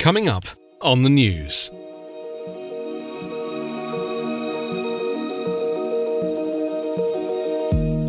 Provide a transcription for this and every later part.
Coming up on the news.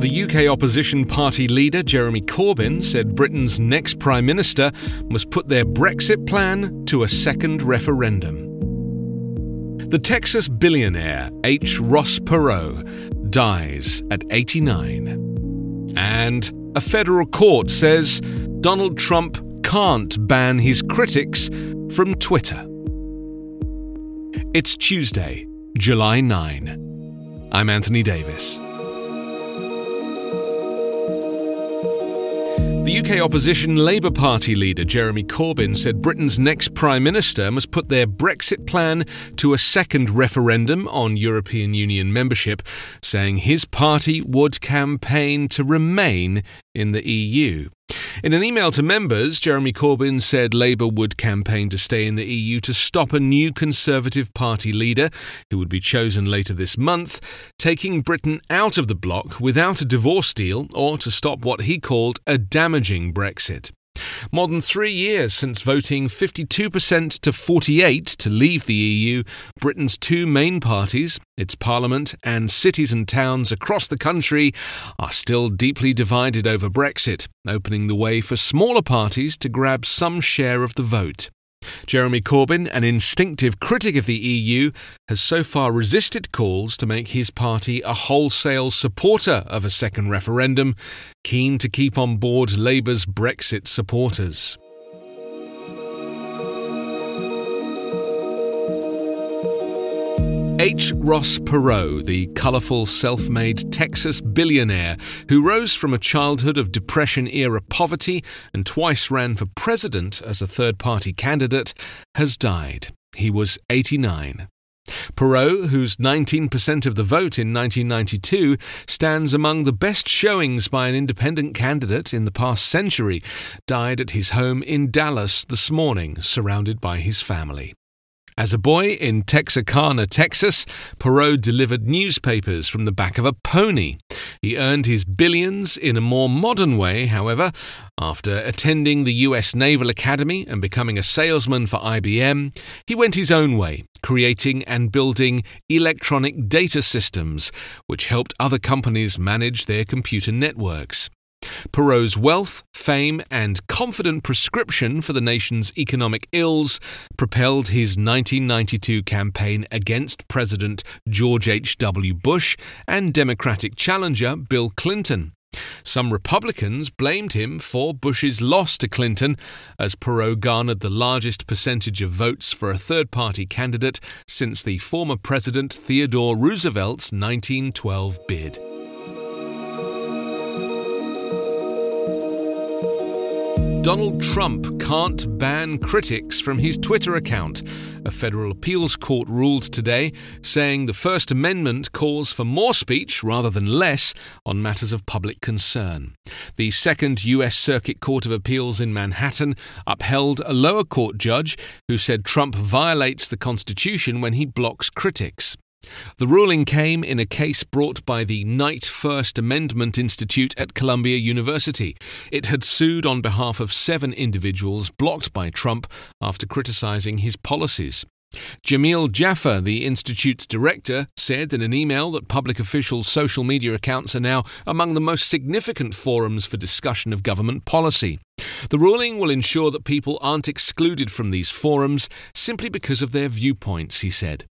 The UK opposition party leader Jeremy Corbyn said Britain's next Prime Minister must put their Brexit plan to a second referendum. The Texas billionaire H. Ross Perot dies at 89. And a federal court says Donald Trump can't ban his critics from Twitter. It's Tuesday, July 9. I'm Anthony Davis. The UK opposition Labour Party leader Jeremy Corbyn said Britain's next Prime Minister must put their Brexit plan to a second referendum on European Union membership, saying his party would campaign to remain in the EU. In an email to members, Jeremy Corbyn said Labour would campaign to stay in the EU to stop a new Conservative Party leader, who would be chosen later this month, taking Britain out of the bloc without a divorce deal or to stop what he called a damaging Brexit. More than three years since voting 52% to 48 to leave the EU, Britain's two main parties, its parliament and cities and towns across the country, are still deeply divided over Brexit, opening the way for smaller parties to grab some share of the vote. Jeremy Corbyn, an instinctive critic of the EU, has so far resisted calls to make his party a wholesale supporter of a second referendum, keen to keep on board Labour's Brexit supporters. H. Ross Perot, the colourful self made Texas billionaire who rose from a childhood of Depression era poverty and twice ran for president as a third party candidate, has died. He was 89. Perot, whose 19% of the vote in 1992 stands among the best showings by an independent candidate in the past century, died at his home in Dallas this morning, surrounded by his family. As a boy in Texarkana, Texas, Perot delivered newspapers from the back of a pony. He earned his billions in a more modern way, however. After attending the US Naval Academy and becoming a salesman for IBM, he went his own way, creating and building electronic data systems, which helped other companies manage their computer networks. Perot's wealth, fame, and confident prescription for the nation's economic ills propelled his 1992 campaign against President George H.W. Bush and Democratic challenger Bill Clinton. Some Republicans blamed him for Bush's loss to Clinton, as Perot garnered the largest percentage of votes for a third party candidate since the former President Theodore Roosevelt's 1912 bid. Donald Trump can't ban critics from his Twitter account. A federal appeals court ruled today, saying the First Amendment calls for more speech rather than less on matters of public concern. The Second U.S. Circuit Court of Appeals in Manhattan upheld a lower court judge who said Trump violates the Constitution when he blocks critics. The ruling came in a case brought by the Knight First Amendment Institute at Columbia University. It had sued on behalf of seven individuals blocked by Trump after criticizing his policies. Jameel Jaffer, the Institute's director, said in an email that public officials' social media accounts are now among the most significant forums for discussion of government policy. The ruling will ensure that people aren't excluded from these forums simply because of their viewpoints, he said.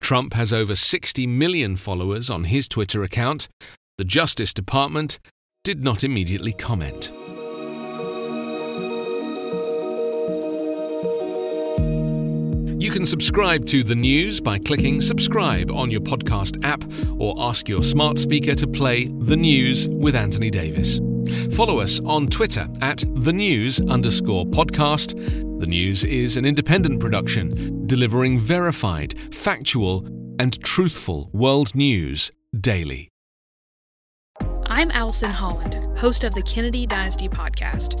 Trump has over 60 million followers on his Twitter account. The Justice Department did not immediately comment. You can subscribe to the news by clicking subscribe on your podcast app or ask your smart speaker to play The News with Anthony Davis. Follow us on Twitter at the news underscore podcast. The News is an independent production delivering verified, factual, and truthful world news daily. I'm Allison Holland, host of the Kennedy Dynasty podcast.